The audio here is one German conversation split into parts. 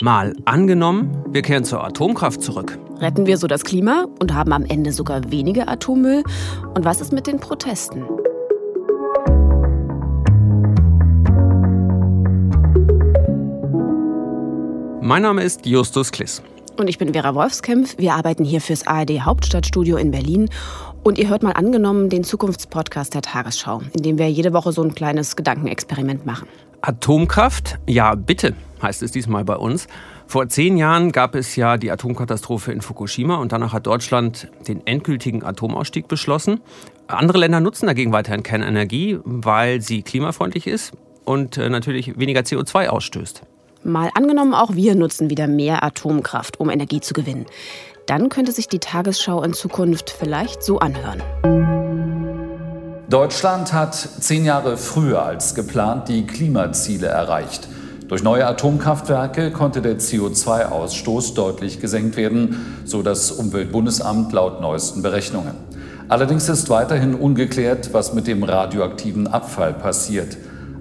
Mal angenommen, wir kehren zur Atomkraft zurück. Retten wir so das Klima und haben am Ende sogar weniger Atommüll? Und was ist mit den Protesten? Mein Name ist Justus Kliss. Und ich bin Vera Wolfskämpf. Wir arbeiten hier fürs ARD Hauptstadtstudio in Berlin. Und ihr hört mal angenommen den Zukunftspodcast der Tagesschau, in dem wir jede Woche so ein kleines Gedankenexperiment machen. Atomkraft? Ja, bitte, heißt es diesmal bei uns. Vor zehn Jahren gab es ja die Atomkatastrophe in Fukushima und danach hat Deutschland den endgültigen Atomausstieg beschlossen. Andere Länder nutzen dagegen weiterhin Kernenergie, weil sie klimafreundlich ist und äh, natürlich weniger CO2 ausstößt. Mal angenommen, auch wir nutzen wieder mehr Atomkraft, um Energie zu gewinnen. Dann könnte sich die Tagesschau in Zukunft vielleicht so anhören. Deutschland hat zehn Jahre früher als geplant die Klimaziele erreicht. Durch neue Atomkraftwerke konnte der CO2-Ausstoß deutlich gesenkt werden, so das Umweltbundesamt laut neuesten Berechnungen. Allerdings ist weiterhin ungeklärt, was mit dem radioaktiven Abfall passiert.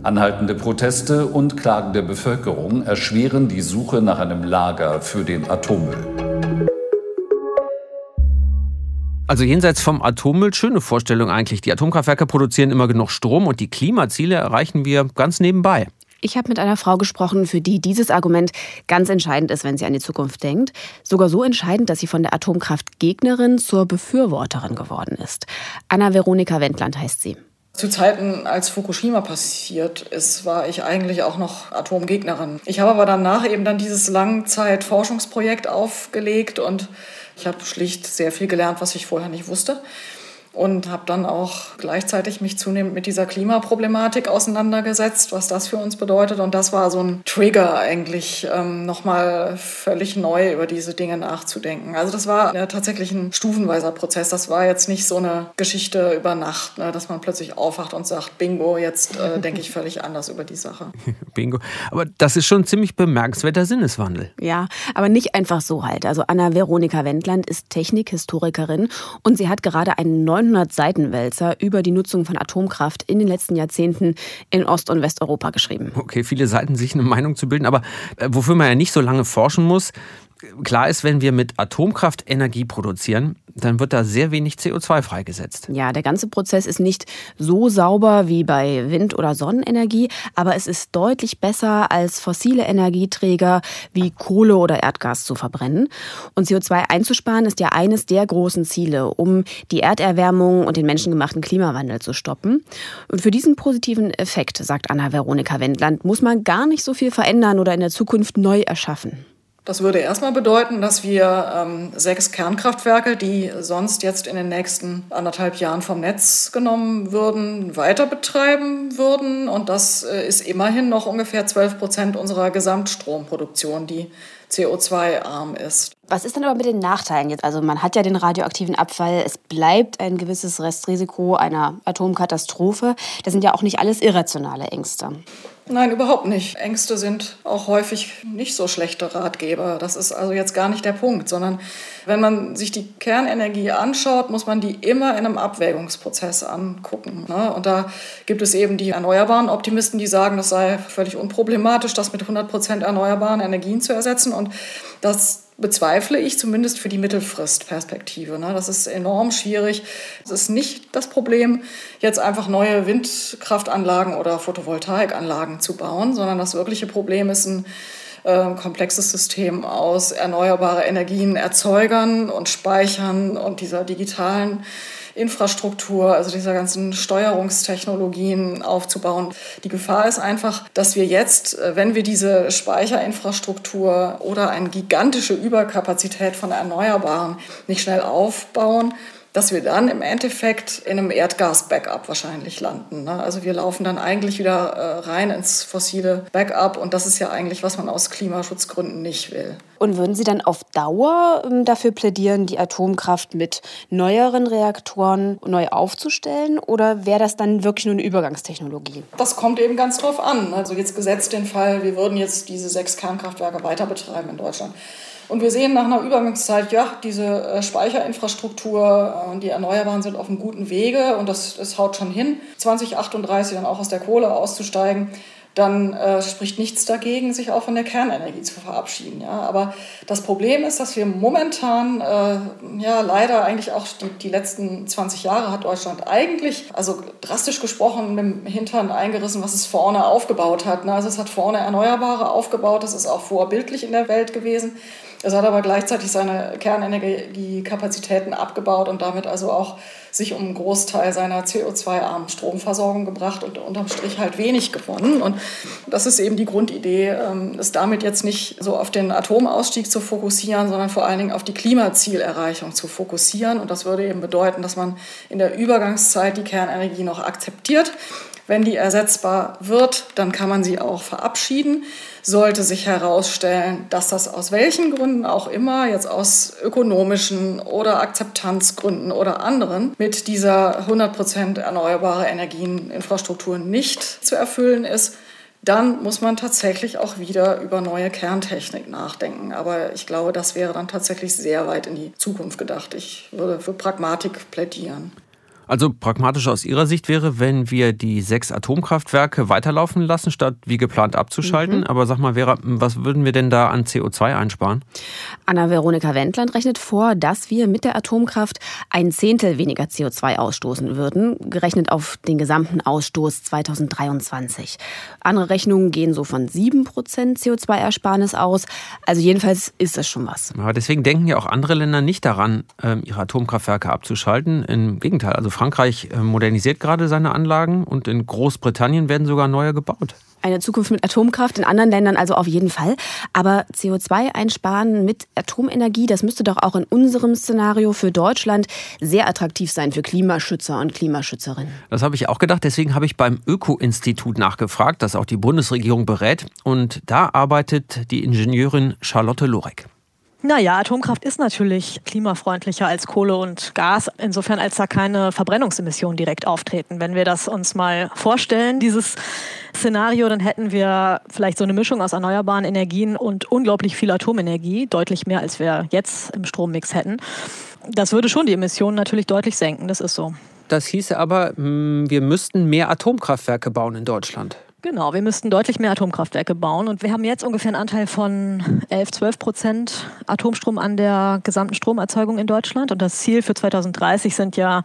Anhaltende Proteste und Klagen der Bevölkerung erschweren die Suche nach einem Lager für den Atommüll. Also jenseits vom Atommüll, schöne Vorstellung eigentlich. Die Atomkraftwerke produzieren immer genug Strom und die Klimaziele erreichen wir ganz nebenbei. Ich habe mit einer Frau gesprochen, für die dieses Argument ganz entscheidend ist, wenn sie an die Zukunft denkt. Sogar so entscheidend, dass sie von der Atomkraftgegnerin zur Befürworterin geworden ist. Anna-Veronika Wendland heißt sie. Zu Zeiten, als Fukushima passiert ist, war ich eigentlich auch noch Atomgegnerin. Ich habe aber danach eben dann dieses Langzeitforschungsprojekt aufgelegt und ich habe schlicht sehr viel gelernt, was ich vorher nicht wusste und habe dann auch gleichzeitig mich zunehmend mit dieser Klimaproblematik auseinandergesetzt, was das für uns bedeutet. Und das war so ein Trigger eigentlich, ähm, nochmal völlig neu über diese Dinge nachzudenken. Also das war ja, tatsächlich ein stufenweiser Prozess. Das war jetzt nicht so eine Geschichte über Nacht, ne, dass man plötzlich aufwacht und sagt, bingo, jetzt äh, denke ich völlig anders über die Sache. bingo. Aber das ist schon ein ziemlich bemerkenswerter Sinneswandel. Ja, aber nicht einfach so halt. Also Anna-Veronika Wendland ist Technikhistorikerin und sie hat gerade einen neuen 900 Seitenwälzer über die Nutzung von Atomkraft in den letzten Jahrzehnten in Ost- und Westeuropa geschrieben. Okay, viele Seiten, sich eine Meinung zu bilden, aber äh, wofür man ja nicht so lange forschen muss, klar ist, wenn wir mit Atomkraft Energie produzieren, dann wird da sehr wenig CO2 freigesetzt. Ja, der ganze Prozess ist nicht so sauber wie bei Wind- oder Sonnenenergie, aber es ist deutlich besser als fossile Energieträger wie Kohle oder Erdgas zu verbrennen. Und CO2 einzusparen ist ja eines der großen Ziele, um die Erderwärmung und den menschengemachten Klimawandel zu stoppen. Und für diesen positiven Effekt, sagt Anna-Veronika Wendland, muss man gar nicht so viel verändern oder in der Zukunft neu erschaffen. Das würde erstmal bedeuten, dass wir ähm, sechs Kernkraftwerke, die sonst jetzt in den nächsten anderthalb Jahren vom Netz genommen würden, weiter betreiben würden. Und das äh, ist immerhin noch ungefähr 12 Prozent unserer Gesamtstromproduktion, die CO2-arm ist. Was ist denn aber mit den Nachteilen jetzt? Also man hat ja den radioaktiven Abfall, es bleibt ein gewisses Restrisiko einer Atomkatastrophe. Das sind ja auch nicht alles irrationale Ängste. Nein, überhaupt nicht. Ängste sind auch häufig nicht so schlechte Ratgeber. Das ist also jetzt gar nicht der Punkt, sondern wenn man sich die Kernenergie anschaut, muss man die immer in einem Abwägungsprozess angucken. Ne? Und da gibt es eben die erneuerbaren Optimisten, die sagen, es sei völlig unproblematisch, das mit 100 Prozent erneuerbaren Energien zu ersetzen. Und das bezweifle ich zumindest für die Mittelfristperspektive. Ne? Das ist enorm schwierig. Es ist nicht das Problem, jetzt einfach neue Windkraftanlagen oder Photovoltaikanlagen zu bauen, sondern das wirkliche Problem ist ein äh, komplexes System aus erneuerbare Energien erzeugern und speichern und dieser digitalen Infrastruktur, also dieser ganzen Steuerungstechnologien aufzubauen. Die Gefahr ist einfach, dass wir jetzt, äh, wenn wir diese Speicherinfrastruktur oder eine gigantische Überkapazität von Erneuerbaren nicht schnell aufbauen, dass wir dann im Endeffekt in einem Erdgas-Backup wahrscheinlich landen. Ne? Also wir laufen dann eigentlich wieder äh, rein ins fossile Backup und das ist ja eigentlich, was man aus Klimaschutzgründen nicht will. Und würden Sie dann auf Dauer ähm, dafür plädieren, die Atomkraft mit neueren Reaktoren neu aufzustellen? Oder wäre das dann wirklich nur eine Übergangstechnologie? Das kommt eben ganz drauf an. Also jetzt gesetzt den Fall, wir würden jetzt diese sechs Kernkraftwerke weiter betreiben in Deutschland. Und wir sehen nach einer Übergangszeit, ja, diese äh, Speicherinfrastruktur und die Erneuerbaren sind auf einem guten Wege und das, das haut schon hin, 2038 dann auch aus der Kohle auszusteigen dann äh, spricht nichts dagegen, sich auch von der Kernenergie zu verabschieden. Ja? Aber das Problem ist, dass wir momentan, äh, ja leider eigentlich auch die, die letzten 20 Jahre hat Deutschland eigentlich, also drastisch gesprochen, mit dem Hintern eingerissen, was es vorne aufgebaut hat. Ne? Also es hat vorne Erneuerbare aufgebaut, das ist auch vorbildlich in der Welt gewesen. Es hat aber gleichzeitig seine Kernenergiekapazitäten abgebaut und damit also auch sich um einen Großteil seiner CO2-armen Stromversorgung gebracht und unterm Strich halt wenig gewonnen. Und das ist eben die Grundidee, ähm, es damit jetzt nicht so auf den Atomausstieg zu fokussieren, sondern vor allen Dingen auf die Klimazielerreichung zu fokussieren. Und das würde eben bedeuten, dass man in der Übergangszeit die Kernenergie noch akzeptiert. Wenn die ersetzbar wird, dann kann man sie auch verabschieden sollte sich herausstellen, dass das aus welchen Gründen auch immer, jetzt aus ökonomischen oder Akzeptanzgründen oder anderen, mit dieser 100% erneuerbare Energieninfrastruktur nicht zu erfüllen ist, dann muss man tatsächlich auch wieder über neue Kerntechnik nachdenken. Aber ich glaube, das wäre dann tatsächlich sehr weit in die Zukunft gedacht. Ich würde für Pragmatik plädieren. Also pragmatisch aus Ihrer Sicht wäre, wenn wir die sechs Atomkraftwerke weiterlaufen lassen, statt wie geplant abzuschalten. Mhm. Aber sag mal, Vera, was würden wir denn da an CO2 einsparen? Anna-Veronika Wendland rechnet vor, dass wir mit der Atomkraft ein Zehntel weniger CO2 ausstoßen würden, gerechnet auf den gesamten Ausstoß 2023. Andere Rechnungen gehen so von 7% CO2-Ersparnis aus. Also jedenfalls ist das schon was. Aber deswegen denken ja auch andere Länder nicht daran, ähm, ihre Atomkraftwerke abzuschalten. Im Gegenteil, also Frankreich äh, modernisiert gerade seine Anlagen und in Großbritannien werden sogar neue gebaut. Eine Zukunft mit Atomkraft in anderen Ländern also auf jeden Fall. Aber CO2 einsparen mit Atomenergie, das müsste doch auch in unserem Szenario für Deutschland sehr attraktiv sein für Klimaschützer und Klimaschützerinnen. Das habe ich auch gedacht. Deswegen habe ich beim Öko-Institut nachgefragt, das auch die Bundesregierung berät. Und da arbeitet die Ingenieurin Charlotte Lorek. Naja, Atomkraft ist natürlich klimafreundlicher als Kohle und Gas, insofern als da keine Verbrennungsemissionen direkt auftreten. Wenn wir das uns mal vorstellen, dieses Szenario, dann hätten wir vielleicht so eine Mischung aus erneuerbaren Energien und unglaublich viel Atomenergie, deutlich mehr als wir jetzt im Strommix hätten. Das würde schon die Emissionen natürlich deutlich senken, das ist so. Das hieße aber, hm, wir müssten mehr Atomkraftwerke bauen in Deutschland. Genau, wir müssten deutlich mehr Atomkraftwerke bauen. Und wir haben jetzt ungefähr einen Anteil von 11, 12 Prozent Atomstrom an der gesamten Stromerzeugung in Deutschland. Und das Ziel für 2030 sind ja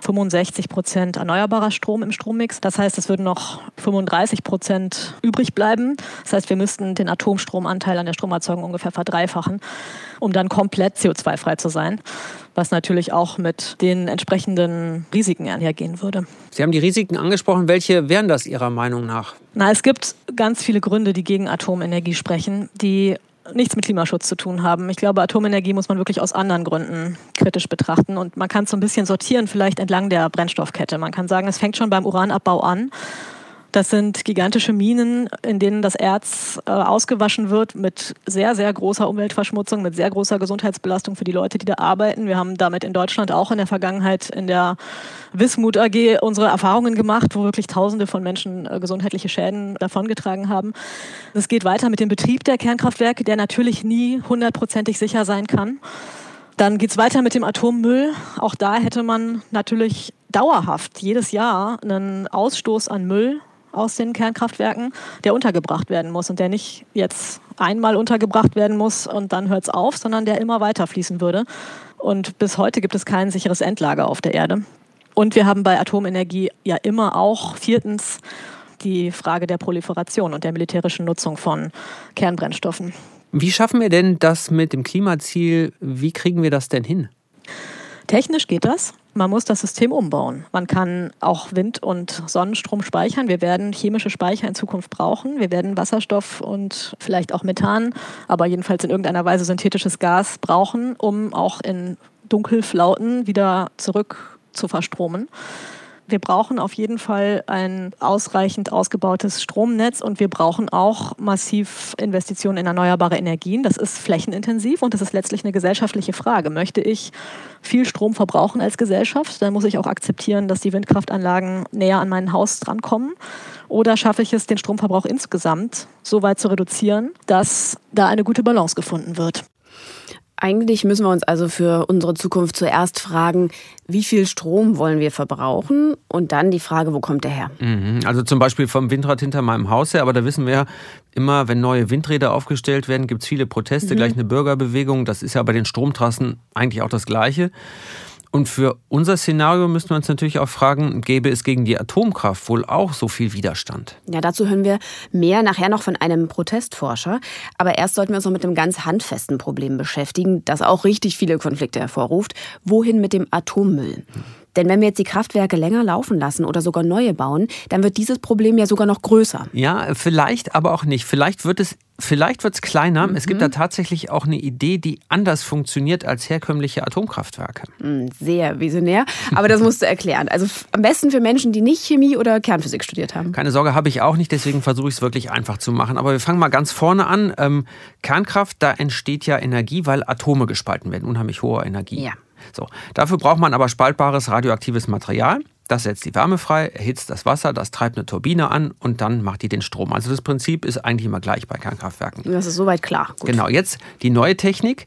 65 Prozent erneuerbarer Strom im Strommix. Das heißt, es würden noch 35 Prozent übrig bleiben. Das heißt, wir müssten den Atomstromanteil an der Stromerzeugung ungefähr verdreifachen, um dann komplett CO2-frei zu sein was natürlich auch mit den entsprechenden Risiken einhergehen würde. Sie haben die Risiken angesprochen. Welche wären das Ihrer Meinung nach? Na, es gibt ganz viele Gründe, die gegen Atomenergie sprechen, die nichts mit Klimaschutz zu tun haben. Ich glaube, Atomenergie muss man wirklich aus anderen Gründen kritisch betrachten. Und man kann es so ein bisschen sortieren, vielleicht entlang der Brennstoffkette. Man kann sagen, es fängt schon beim Uranabbau an das sind gigantische Minen, in denen das Erz äh, ausgewaschen wird mit sehr, sehr großer Umweltverschmutzung, mit sehr großer Gesundheitsbelastung für die Leute, die da arbeiten. Wir haben damit in Deutschland auch in der Vergangenheit in der Wismut AG unsere Erfahrungen gemacht, wo wirklich Tausende von Menschen äh, gesundheitliche Schäden davongetragen haben. Es geht weiter mit dem Betrieb der Kernkraftwerke, der natürlich nie hundertprozentig sicher sein kann. Dann geht es weiter mit dem Atommüll. Auch da hätte man natürlich dauerhaft jedes Jahr einen Ausstoß an Müll aus den Kernkraftwerken, der untergebracht werden muss und der nicht jetzt einmal untergebracht werden muss und dann hört es auf, sondern der immer weiter fließen würde. Und bis heute gibt es kein sicheres Endlager auf der Erde. Und wir haben bei Atomenergie ja immer auch viertens die Frage der Proliferation und der militärischen Nutzung von Kernbrennstoffen. Wie schaffen wir denn das mit dem Klimaziel? Wie kriegen wir das denn hin? Technisch geht das. Man muss das System umbauen. Man kann auch Wind- und Sonnenstrom speichern. Wir werden chemische Speicher in Zukunft brauchen. Wir werden Wasserstoff und vielleicht auch Methan, aber jedenfalls in irgendeiner Weise synthetisches Gas brauchen, um auch in Dunkelflauten wieder zurück zu verstromen. Wir brauchen auf jeden Fall ein ausreichend ausgebautes Stromnetz und wir brauchen auch massiv Investitionen in erneuerbare Energien. Das ist flächenintensiv und das ist letztlich eine gesellschaftliche Frage. Möchte ich viel Strom verbrauchen als Gesellschaft, dann muss ich auch akzeptieren, dass die Windkraftanlagen näher an mein Haus drankommen. Oder schaffe ich es, den Stromverbrauch insgesamt so weit zu reduzieren, dass da eine gute Balance gefunden wird? Eigentlich müssen wir uns also für unsere Zukunft zuerst fragen, wie viel Strom wollen wir verbrauchen und dann die Frage, wo kommt der her? Mhm. Also zum Beispiel vom Windrad hinter meinem Haus her, aber da wissen wir ja immer, wenn neue Windräder aufgestellt werden, gibt es viele Proteste, mhm. gleich eine Bürgerbewegung. Das ist ja bei den Stromtrassen eigentlich auch das Gleiche. Und für unser Szenario müssen wir uns natürlich auch fragen, gäbe es gegen die Atomkraft wohl auch so viel Widerstand? Ja, dazu hören wir mehr nachher noch von einem Protestforscher. Aber erst sollten wir uns noch mit einem ganz handfesten Problem beschäftigen, das auch richtig viele Konflikte hervorruft. Wohin mit dem Atommüll? Denn wenn wir jetzt die Kraftwerke länger laufen lassen oder sogar neue bauen, dann wird dieses Problem ja sogar noch größer. Ja, vielleicht, aber auch nicht. Vielleicht wird es Vielleicht wird es kleiner. Mhm. Es gibt da tatsächlich auch eine Idee, die anders funktioniert als herkömmliche Atomkraftwerke. Hm, sehr visionär, aber das musst du erklären. Also am besten für Menschen, die nicht Chemie oder Kernphysik studiert haben. Keine Sorge, habe ich auch nicht, deswegen versuche ich es wirklich einfach zu machen. Aber wir fangen mal ganz vorne an. Ähm, Kernkraft, da entsteht ja Energie, weil Atome gespalten werden, unheimlich hohe Energie. Ja. So, dafür braucht man aber spaltbares radioaktives Material. Das setzt die Wärme frei, erhitzt das Wasser, das treibt eine Turbine an und dann macht die den Strom. Also das Prinzip ist eigentlich immer gleich bei Kernkraftwerken. Das ist soweit klar. Gut. Genau, jetzt die neue Technik,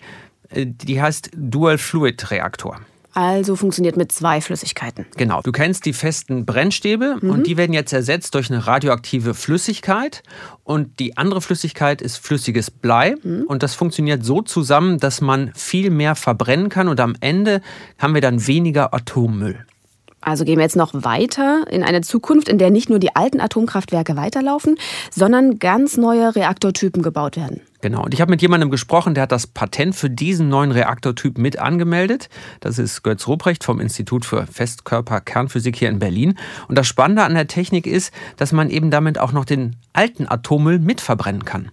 äh, die heißt Dual Fluid Reaktor. Also funktioniert mit zwei Flüssigkeiten. Genau. Du kennst die festen Brennstäbe mhm. und die werden jetzt ersetzt durch eine radioaktive Flüssigkeit. Und die andere Flüssigkeit ist flüssiges Blei. Mhm. Und das funktioniert so zusammen, dass man viel mehr verbrennen kann. Und am Ende haben wir dann weniger Atommüll. Also gehen wir jetzt noch weiter in eine Zukunft, in der nicht nur die alten Atomkraftwerke weiterlaufen, sondern ganz neue Reaktortypen gebaut werden. Genau. Und ich habe mit jemandem gesprochen, der hat das Patent für diesen neuen Reaktortyp mit angemeldet. Das ist Götz Ruprecht vom Institut für Festkörperkernphysik hier in Berlin. Und das Spannende an der Technik ist, dass man eben damit auch noch den alten Atommüll mitverbrennen kann.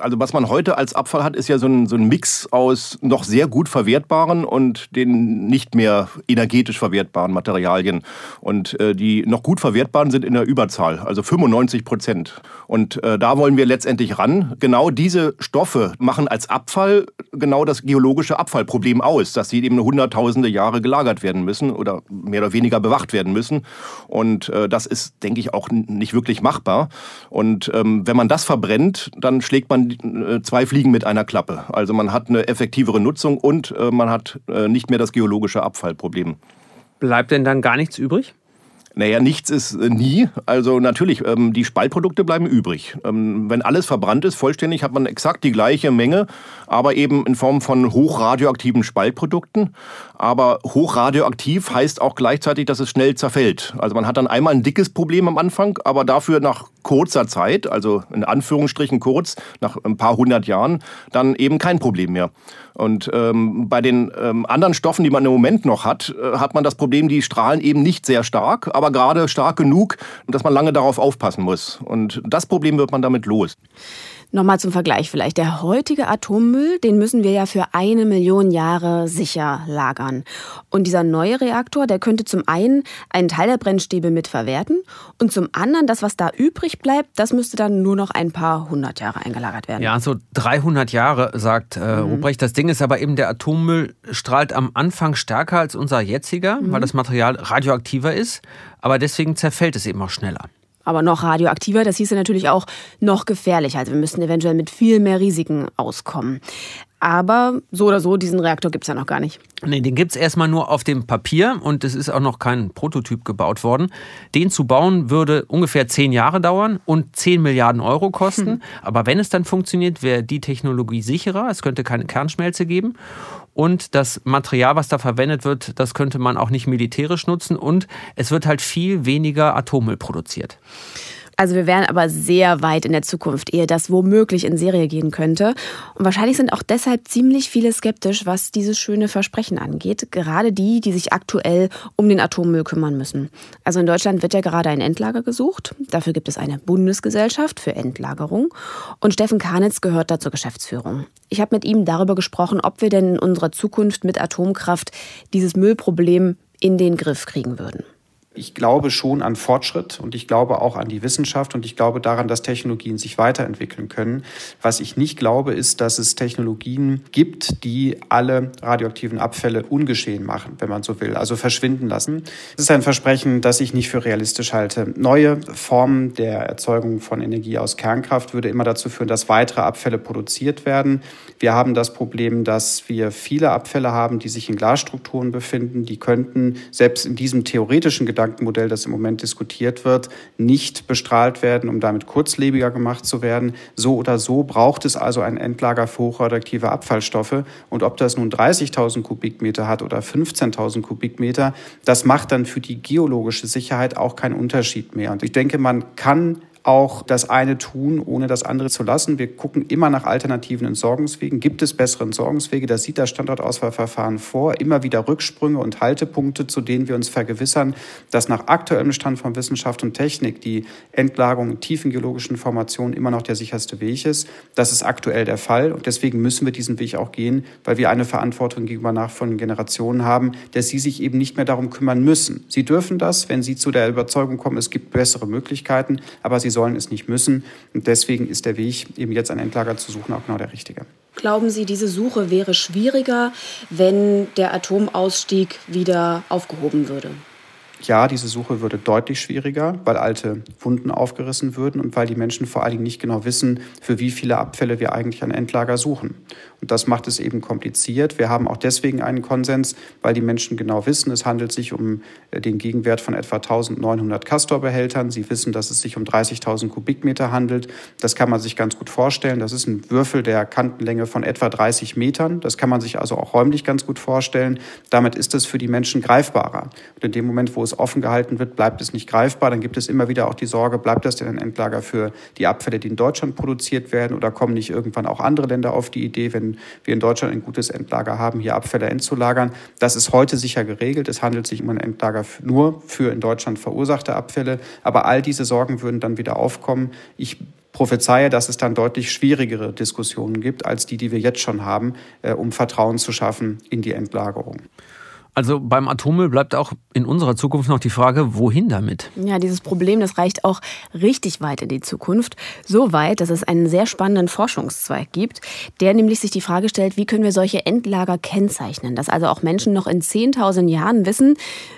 Also was man heute als Abfall hat, ist ja so ein, so ein Mix aus noch sehr gut verwertbaren und den nicht mehr energetisch verwertbaren Materialien. Und äh, die noch gut verwertbaren sind in der Überzahl, also 95 Prozent. Und äh, da wollen wir letztendlich ran. Genau diese Stoffe machen als Abfall genau das geologische Abfallproblem aus, dass sie eben hunderttausende Jahre gelagert werden müssen oder mehr oder weniger bewacht werden müssen. Und äh, das ist, denke ich, auch nicht wirklich machbar. Und ähm, wenn man das verbrennt, dann schlägt man äh, zwei Fliegen mit einer Klappe. Also man hat eine effektivere Nutzung und äh, man hat äh, nicht mehr das geologische Abfallproblem. Bleibt denn dann gar nichts übrig? Naja, nichts ist nie. Also natürlich, ähm, die Spaltprodukte bleiben übrig. Ähm, wenn alles verbrannt ist, vollständig, hat man exakt die gleiche Menge, aber eben in Form von hochradioaktiven Spaltprodukten. Aber hochradioaktiv heißt auch gleichzeitig, dass es schnell zerfällt. Also man hat dann einmal ein dickes Problem am Anfang, aber dafür nach kurzer Zeit, also in Anführungsstrichen kurz, nach ein paar hundert Jahren, dann eben kein Problem mehr. Und ähm, bei den ähm, anderen Stoffen, die man im Moment noch hat, äh, hat man das Problem, die strahlen eben nicht sehr stark, aber gerade stark genug, dass man lange darauf aufpassen muss. Und das Problem wird man damit los. Nochmal zum Vergleich vielleicht. Der heutige Atommüll, den müssen wir ja für eine Million Jahre sicher lagern. Und dieser neue Reaktor, der könnte zum einen einen Teil der Brennstäbe mitverwerten und zum anderen das, was da übrig bleibt, das müsste dann nur noch ein paar hundert Jahre eingelagert werden. Ja, so 300 Jahre, sagt äh, mhm. Ruprecht. Das Ding ist aber eben, der Atommüll strahlt am Anfang stärker als unser jetziger, mhm. weil das Material radioaktiver ist. Aber deswegen zerfällt es eben auch schneller aber noch radioaktiver. Das hieße natürlich auch noch gefährlicher. Also wir müssten eventuell mit viel mehr Risiken auskommen. Aber so oder so, diesen Reaktor gibt es ja noch gar nicht. Nee, den gibt es erstmal nur auf dem Papier und es ist auch noch kein Prototyp gebaut worden. Den zu bauen würde ungefähr zehn Jahre dauern und 10 Milliarden Euro kosten. Hm. Aber wenn es dann funktioniert, wäre die Technologie sicherer. Es könnte keine Kernschmelze geben. Und das Material, was da verwendet wird, das könnte man auch nicht militärisch nutzen. Und es wird halt viel weniger Atommüll produziert. Also wir wären aber sehr weit in der Zukunft, ehe das womöglich in Serie gehen könnte. Und wahrscheinlich sind auch deshalb ziemlich viele skeptisch, was dieses schöne Versprechen angeht. Gerade die, die sich aktuell um den Atommüll kümmern müssen. Also in Deutschland wird ja gerade ein Endlager gesucht. Dafür gibt es eine Bundesgesellschaft für Endlagerung. Und Steffen Karnitz gehört da zur Geschäftsführung. Ich habe mit ihm darüber gesprochen, ob wir denn in unserer Zukunft mit Atomkraft dieses Müllproblem in den Griff kriegen würden. Ich glaube schon an Fortschritt und ich glaube auch an die Wissenschaft und ich glaube daran, dass Technologien sich weiterentwickeln können. Was ich nicht glaube, ist, dass es Technologien gibt, die alle radioaktiven Abfälle ungeschehen machen, wenn man so will, also verschwinden lassen. Das ist ein Versprechen, das ich nicht für realistisch halte. Neue Formen der Erzeugung von Energie aus Kernkraft würde immer dazu führen, dass weitere Abfälle produziert werden. Wir haben das Problem, dass wir viele Abfälle haben, die sich in Glasstrukturen befinden. Die könnten selbst in diesem theoretischen Gedanken Gedankenmodell, das im Moment diskutiert wird, nicht bestrahlt werden, um damit kurzlebiger gemacht zu werden. So oder so braucht es also ein Endlager für hochradioaktive Abfallstoffe. Und ob das nun 30.000 Kubikmeter hat oder 15.000 Kubikmeter, das macht dann für die geologische Sicherheit auch keinen Unterschied mehr. Und ich denke, man kann auch das eine tun, ohne das andere zu lassen. Wir gucken immer nach alternativen Entsorgungswegen. Gibt es bessere Entsorgungswege? Das sieht das Standortauswahlverfahren vor. Immer wieder Rücksprünge und Haltepunkte, zu denen wir uns vergewissern, dass nach aktuellem Stand von Wissenschaft und Technik die Entlagerung in tiefen geologischen Formationen immer noch der sicherste Weg ist. Das ist aktuell der Fall und deswegen müssen wir diesen Weg auch gehen, weil wir eine Verantwortung gegenüber nachfolgenden Generationen haben, dass sie sich eben nicht mehr darum kümmern müssen. Sie dürfen das, wenn sie zu der Überzeugung kommen, es gibt bessere Möglichkeiten, aber sie sollen es nicht müssen. Und deswegen ist der Weg, eben jetzt ein Endlager zu suchen, auch genau der richtige. Glauben Sie, diese Suche wäre schwieriger, wenn der Atomausstieg wieder aufgehoben würde? Ja, diese Suche würde deutlich schwieriger, weil alte Wunden aufgerissen würden und weil die Menschen vor allen Dingen nicht genau wissen, für wie viele Abfälle wir eigentlich ein Endlager suchen. Und das macht es eben kompliziert. Wir haben auch deswegen einen Konsens, weil die Menschen genau wissen, es handelt sich um äh, den Gegenwert von etwa 1900 Castor-Behältern. Sie wissen, dass es sich um 30.000 Kubikmeter handelt. Das kann man sich ganz gut vorstellen. Das ist ein Würfel der Kantenlänge von etwa 30 Metern. Das kann man sich also auch räumlich ganz gut vorstellen. Damit ist es für die Menschen greifbarer. Und in dem Moment, wo es offen gehalten wird, bleibt es nicht greifbar. Dann gibt es immer wieder auch die Sorge, bleibt das denn ein Endlager für die Abfälle, die in Deutschland produziert werden oder kommen nicht irgendwann auch andere Länder auf die Idee, wenn wir in Deutschland ein gutes Endlager haben, hier Abfälle entzulagern. Das ist heute sicher geregelt. Es handelt sich um ein Endlager nur für in Deutschland verursachte Abfälle. Aber all diese Sorgen würden dann wieder aufkommen. Ich prophezeie, dass es dann deutlich schwierigere Diskussionen gibt als die, die wir jetzt schon haben, äh, um Vertrauen zu schaffen in die Endlagerung. Also beim Atommüll bleibt auch in unserer Zukunft noch die Frage, wohin damit? Ja, dieses Problem, das reicht auch richtig weit in die Zukunft. So weit, dass es einen sehr spannenden Forschungszweig gibt, der nämlich sich die Frage stellt, wie können wir solche Endlager kennzeichnen? Dass also auch Menschen noch in 10.000 Jahren wissen,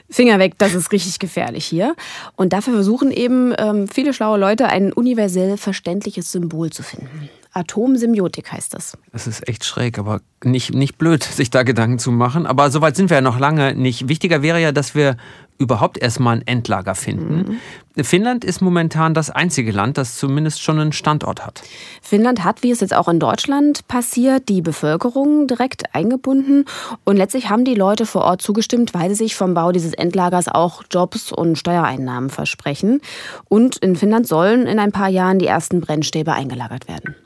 Finger weg, das ist richtig gefährlich hier. Und dafür versuchen eben ähm, viele schlaue Leute, ein universell verständliches Symbol zu finden. Atomsemiotik heißt das. Das ist echt schräg, aber nicht, nicht blöd, sich da Gedanken zu machen. Aber soweit sind wir ja noch lange nicht. Wichtiger wäre ja, dass wir überhaupt erstmal ein Endlager finden. Mhm. Finnland ist momentan das einzige Land, das zumindest schon einen Standort hat. Finnland hat, wie es jetzt auch in Deutschland passiert, die Bevölkerung direkt eingebunden. Und letztlich haben die Leute vor Ort zugestimmt, weil sie sich vom Bau dieses Endlagers auch Jobs und Steuereinnahmen versprechen. Und in Finnland sollen in ein paar Jahren die ersten Brennstäbe eingelagert werden.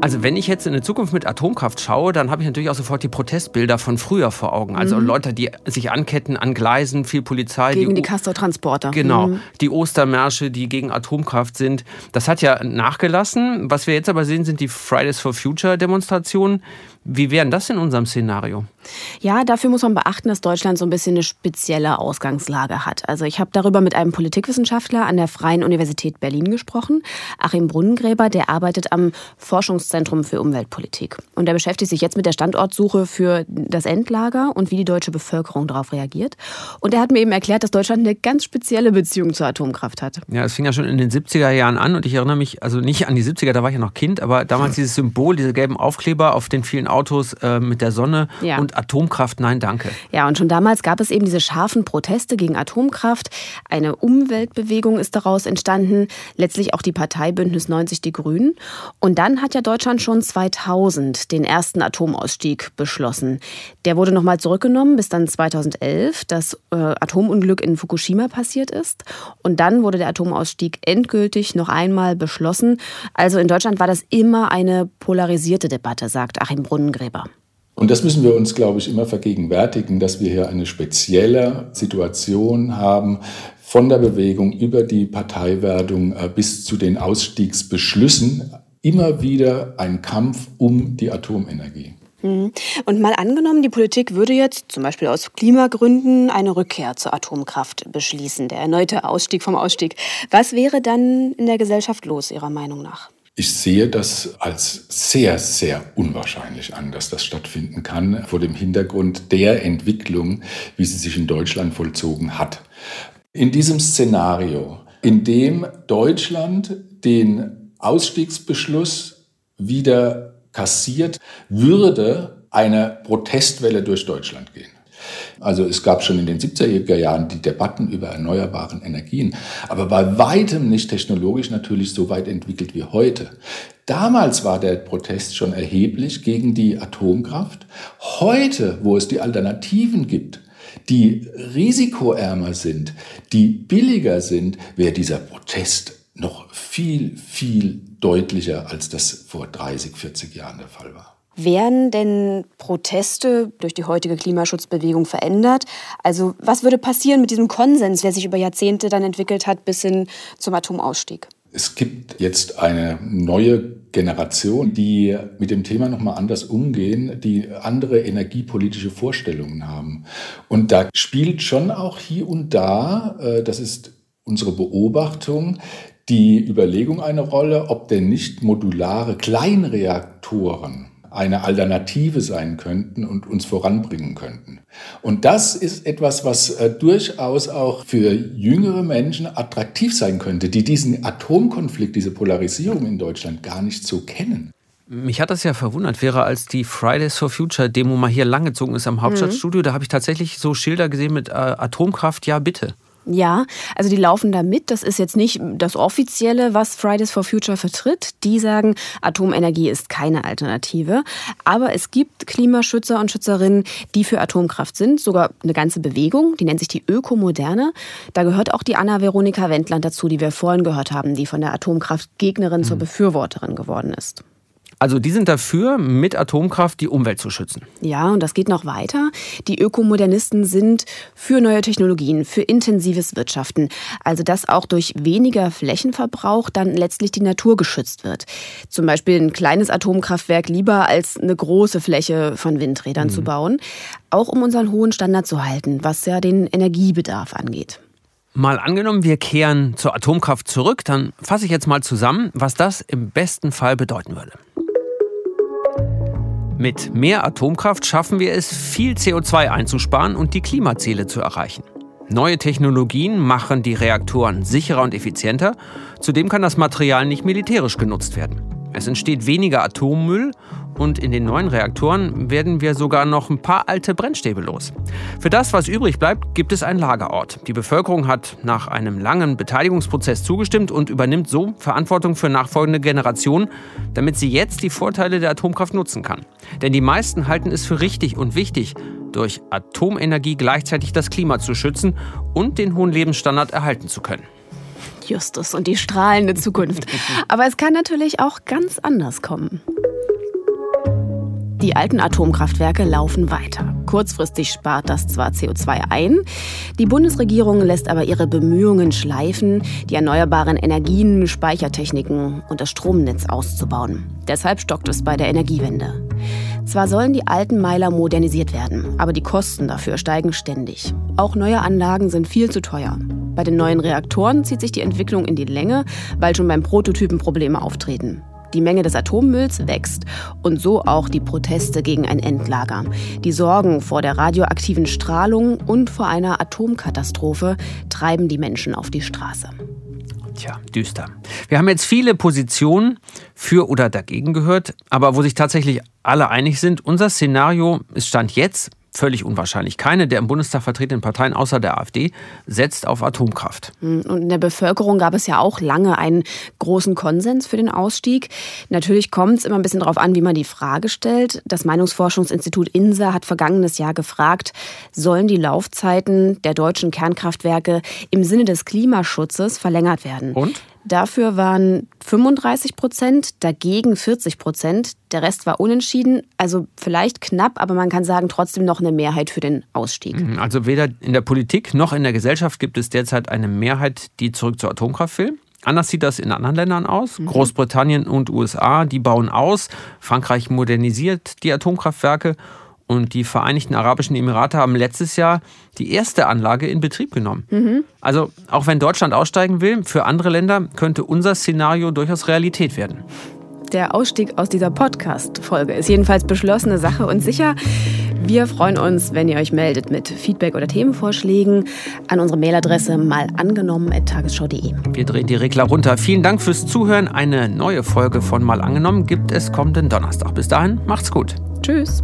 Also wenn ich jetzt in eine Zukunft mit Atomkraft schaue, dann habe ich natürlich auch sofort die Protestbilder von früher vor Augen. Also mhm. Leute, die sich anketten an Gleisen, viel Polizei. Gegen die, die Castor-Transporter. Genau, mhm. die Ostermärsche, die gegen Atomkraft sind. Das hat ja nachgelassen. Was wir jetzt aber sehen, sind die Fridays for Future Demonstrationen. Wie wären das in unserem Szenario? Ja, dafür muss man beachten, dass Deutschland so ein bisschen eine spezielle Ausgangslage hat. Also ich habe darüber mit einem Politikwissenschaftler an der Freien Universität Berlin gesprochen, Achim Brunnengräber, der arbeitet am Forschungszentrum für Umweltpolitik. Und der beschäftigt sich jetzt mit der Standortsuche für das Endlager und wie die deutsche Bevölkerung darauf reagiert. Und er hat mir eben erklärt, dass Deutschland eine ganz spezielle Beziehung zur Atomkraft hat. Ja, es fing ja schon in den 70er Jahren an und ich erinnere mich, also nicht an die 70er, da war ich ja noch Kind, aber damals dieses Symbol, diese gelben Aufkleber auf den vielen Autos äh, mit der Sonne ja. und Atomkraft, nein, danke. Ja, und schon damals gab es eben diese scharfen Proteste gegen Atomkraft. Eine Umweltbewegung ist daraus entstanden, letztlich auch die Partei Bündnis 90 Die Grünen. Und dann hat ja Deutschland schon 2000 den ersten Atomausstieg beschlossen. Der wurde nochmal zurückgenommen, bis dann 2011 das äh, Atomunglück in Fukushima passiert ist. Und dann wurde der Atomausstieg endgültig noch einmal beschlossen. Also in Deutschland war das immer eine polarisierte Debatte, sagt Achim Brunnengräber. Und das müssen wir uns, glaube ich, immer vergegenwärtigen, dass wir hier eine spezielle Situation haben, von der Bewegung über die Parteiwerdung äh, bis zu den Ausstiegsbeschlüssen, immer wieder ein Kampf um die Atomenergie. Mhm. Und mal angenommen, die Politik würde jetzt zum Beispiel aus Klimagründen eine Rückkehr zur Atomkraft beschließen, der erneute Ausstieg vom Ausstieg. Was wäre dann in der Gesellschaft los, Ihrer Meinung nach? Ich sehe das als sehr, sehr unwahrscheinlich an, dass das stattfinden kann, vor dem Hintergrund der Entwicklung, wie sie sich in Deutschland vollzogen hat. In diesem Szenario, in dem Deutschland den Ausstiegsbeschluss wieder kassiert, würde eine Protestwelle durch Deutschland gehen. Also es gab schon in den 70er Jahren die Debatten über erneuerbaren Energien, aber bei weitem nicht technologisch natürlich so weit entwickelt wie heute. Damals war der Protest schon erheblich gegen die Atomkraft. Heute, wo es die Alternativen gibt, die risikoärmer sind, die billiger sind, wäre dieser Protest noch viel, viel deutlicher, als das vor 30, 40 Jahren der Fall war. Werden denn Proteste durch die heutige Klimaschutzbewegung verändert? Also was würde passieren mit diesem Konsens, der sich über Jahrzehnte dann entwickelt hat bis hin zum Atomausstieg? Es gibt jetzt eine neue Generation, die mit dem Thema nochmal anders umgehen, die andere energiepolitische Vorstellungen haben. Und da spielt schon auch hier und da, äh, das ist unsere Beobachtung, die Überlegung eine Rolle, ob denn nicht modulare Kleinreaktoren eine Alternative sein könnten und uns voranbringen könnten. Und das ist etwas, was äh, durchaus auch für jüngere Menschen attraktiv sein könnte, die diesen Atomkonflikt, diese Polarisierung in Deutschland gar nicht so kennen. Mich hat das ja verwundert, Vera, als die Fridays for Future Demo mal hier langgezogen ist am Hauptstadtstudio, mhm. da habe ich tatsächlich so Schilder gesehen mit äh, Atomkraft, ja bitte. Ja, also die laufen da mit. Das ist jetzt nicht das Offizielle, was Fridays for Future vertritt. Die sagen, Atomenergie ist keine Alternative. Aber es gibt Klimaschützer und Schützerinnen, die für Atomkraft sind. Sogar eine ganze Bewegung, die nennt sich die Ökomoderne. Da gehört auch die Anna-Veronika Wendland dazu, die wir vorhin gehört haben, die von der Atomkraftgegnerin mhm. zur Befürworterin geworden ist. Also die sind dafür, mit Atomkraft die Umwelt zu schützen. Ja, und das geht noch weiter. Die Ökomodernisten sind für neue Technologien, für intensives Wirtschaften. Also dass auch durch weniger Flächenverbrauch dann letztlich die Natur geschützt wird. Zum Beispiel ein kleines Atomkraftwerk lieber als eine große Fläche von Windrädern mhm. zu bauen. Auch um unseren hohen Standard zu halten, was ja den Energiebedarf angeht. Mal angenommen, wir kehren zur Atomkraft zurück, dann fasse ich jetzt mal zusammen, was das im besten Fall bedeuten würde. Mit mehr Atomkraft schaffen wir es, viel CO2 einzusparen und die Klimaziele zu erreichen. Neue Technologien machen die Reaktoren sicherer und effizienter. Zudem kann das Material nicht militärisch genutzt werden. Es entsteht weniger Atommüll und in den neuen Reaktoren werden wir sogar noch ein paar alte Brennstäbe los. Für das, was übrig bleibt, gibt es einen Lagerort. Die Bevölkerung hat nach einem langen Beteiligungsprozess zugestimmt und übernimmt so Verantwortung für nachfolgende Generationen, damit sie jetzt die Vorteile der Atomkraft nutzen kann. Denn die meisten halten es für richtig und wichtig, durch Atomenergie gleichzeitig das Klima zu schützen und den hohen Lebensstandard erhalten zu können. Justus und die strahlende Zukunft. Aber es kann natürlich auch ganz anders kommen. Die alten Atomkraftwerke laufen weiter. Kurzfristig spart das zwar CO2 ein, die Bundesregierung lässt aber ihre Bemühungen schleifen, die erneuerbaren Energien, Speichertechniken und das Stromnetz auszubauen. Deshalb stockt es bei der Energiewende. Zwar sollen die alten Meiler modernisiert werden, aber die Kosten dafür steigen ständig. Auch neue Anlagen sind viel zu teuer. Bei den neuen Reaktoren zieht sich die Entwicklung in die Länge, weil schon beim Prototypen Probleme auftreten. Die Menge des Atommülls wächst und so auch die Proteste gegen ein Endlager. Die Sorgen vor der radioaktiven Strahlung und vor einer Atomkatastrophe treiben die Menschen auf die Straße. Tja, düster. Wir haben jetzt viele Positionen für oder dagegen gehört, aber wo sich tatsächlich alle einig sind, unser Szenario ist Stand jetzt völlig unwahrscheinlich. Keine der im Bundestag vertretenen Parteien außer der AfD setzt auf Atomkraft. Hm, und in der Bevölkerung gab es ja auch lange einen großen Konsens für den Ausstieg. Natürlich kommt es immer ein bisschen darauf an, wie man die Frage stellt. Das Meinungsforschungsinstitut INSA hat vergangenes Jahr gefragt, sollen die Laufzeiten der deutschen Kernkraftwerke im Sinne des Klimaschutzes verlängert werden? Und? Dafür waren 35 Prozent, dagegen 40 Prozent. Der Rest war unentschieden. Also vielleicht knapp, aber man kann sagen, trotzdem noch eine Mehrheit für den Ausstieg. Mhm, also weder in der Politik noch in der Gesellschaft gibt es derzeit eine Mehrheit, die zurück zur Atomkraft will. Anders sieht das in anderen Ländern aus. Mhm. Großbritannien und USA, die bauen aus. Frankreich modernisiert die Atomkraftwerke. Und die Vereinigten Arabischen Emirate haben letztes Jahr die erste Anlage in Betrieb genommen. Mhm. Also auch wenn Deutschland aussteigen will, für andere Länder könnte unser Szenario durchaus Realität werden. Der Ausstieg aus dieser Podcast-Folge ist jedenfalls beschlossene Sache und sicher. Wir freuen uns, wenn ihr euch meldet mit Feedback oder Themenvorschlägen an unsere Mailadresse malangenommen.tagesschau.de. Wir drehen die Regler runter. Vielen Dank fürs Zuhören. Eine neue Folge von Mal angenommen gibt es kommenden Donnerstag. Bis dahin, macht's gut. Tschüss.